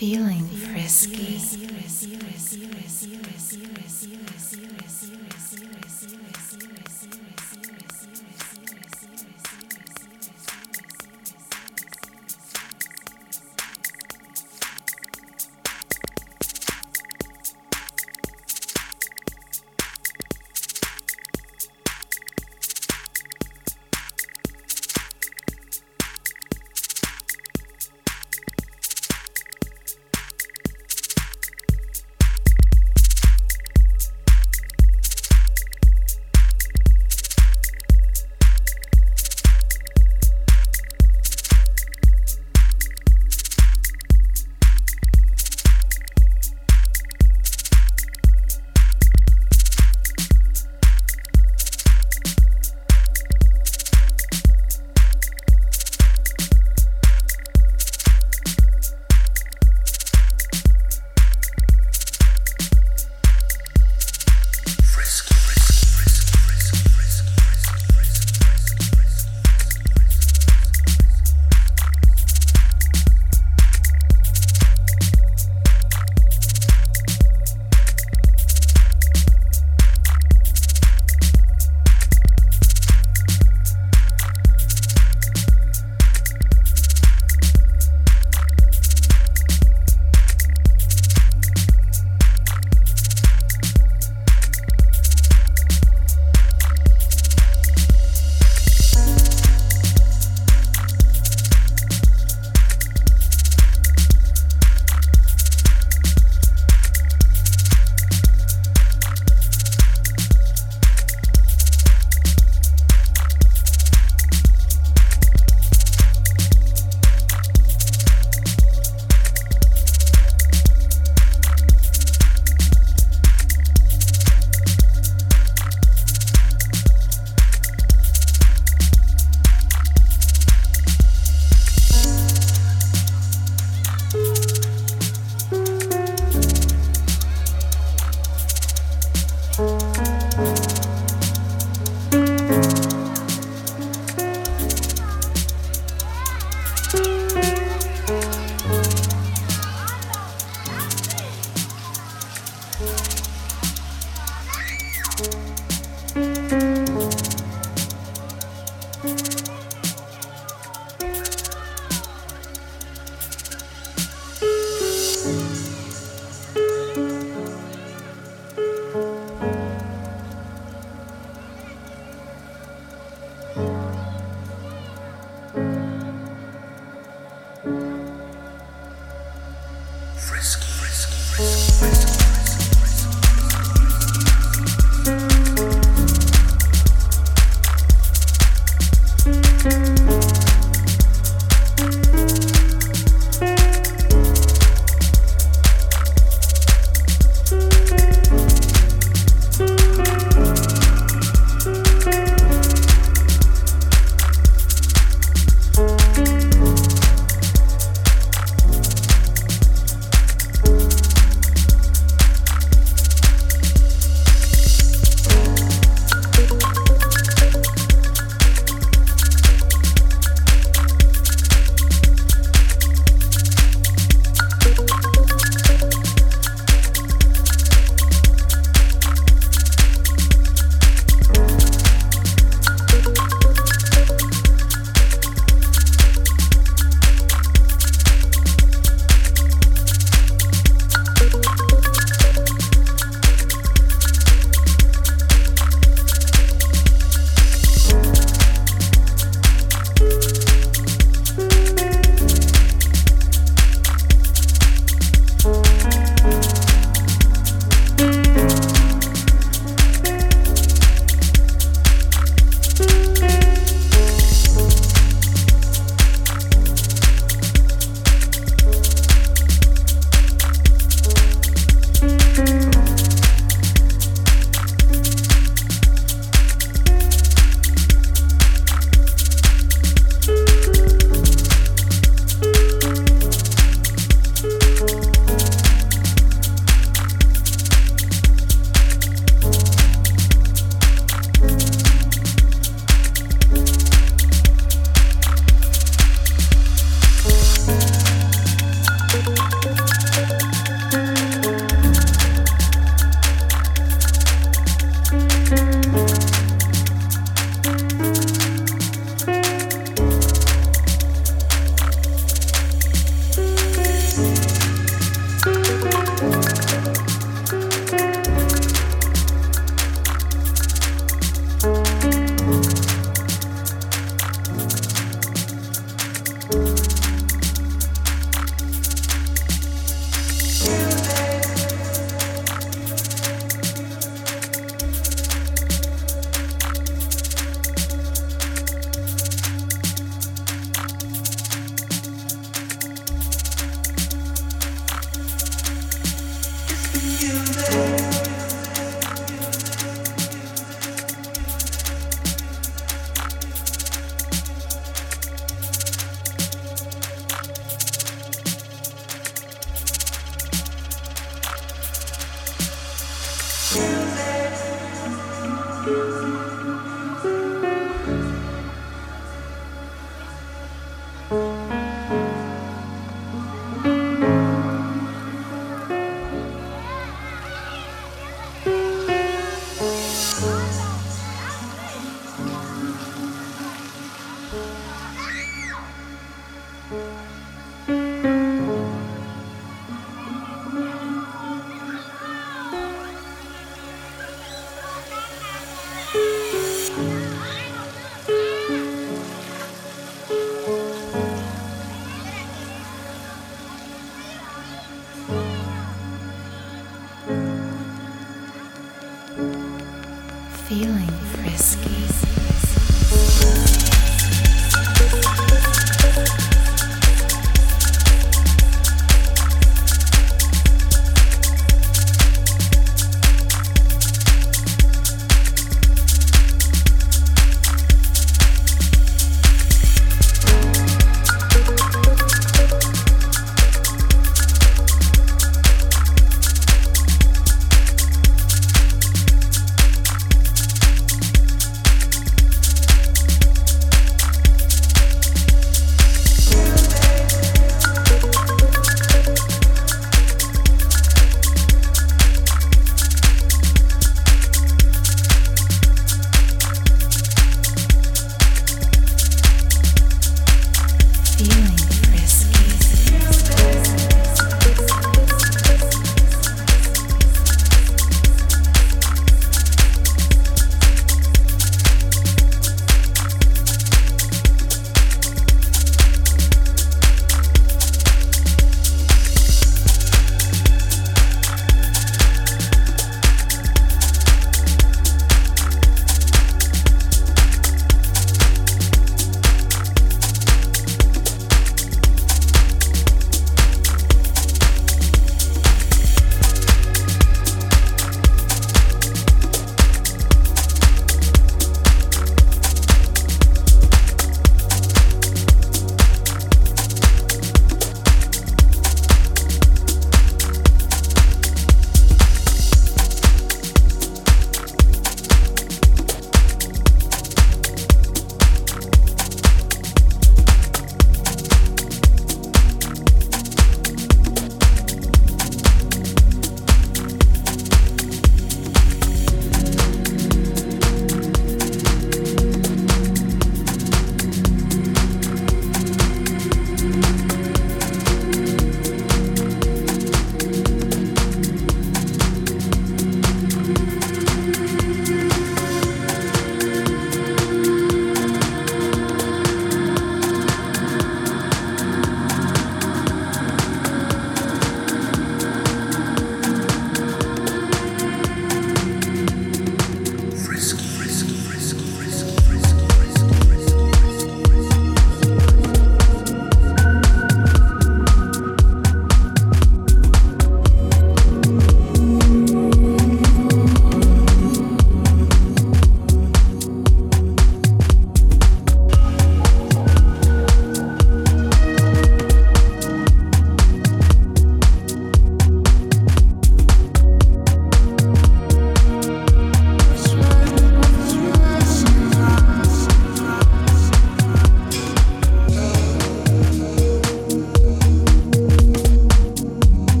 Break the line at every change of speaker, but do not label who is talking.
feeling frisky.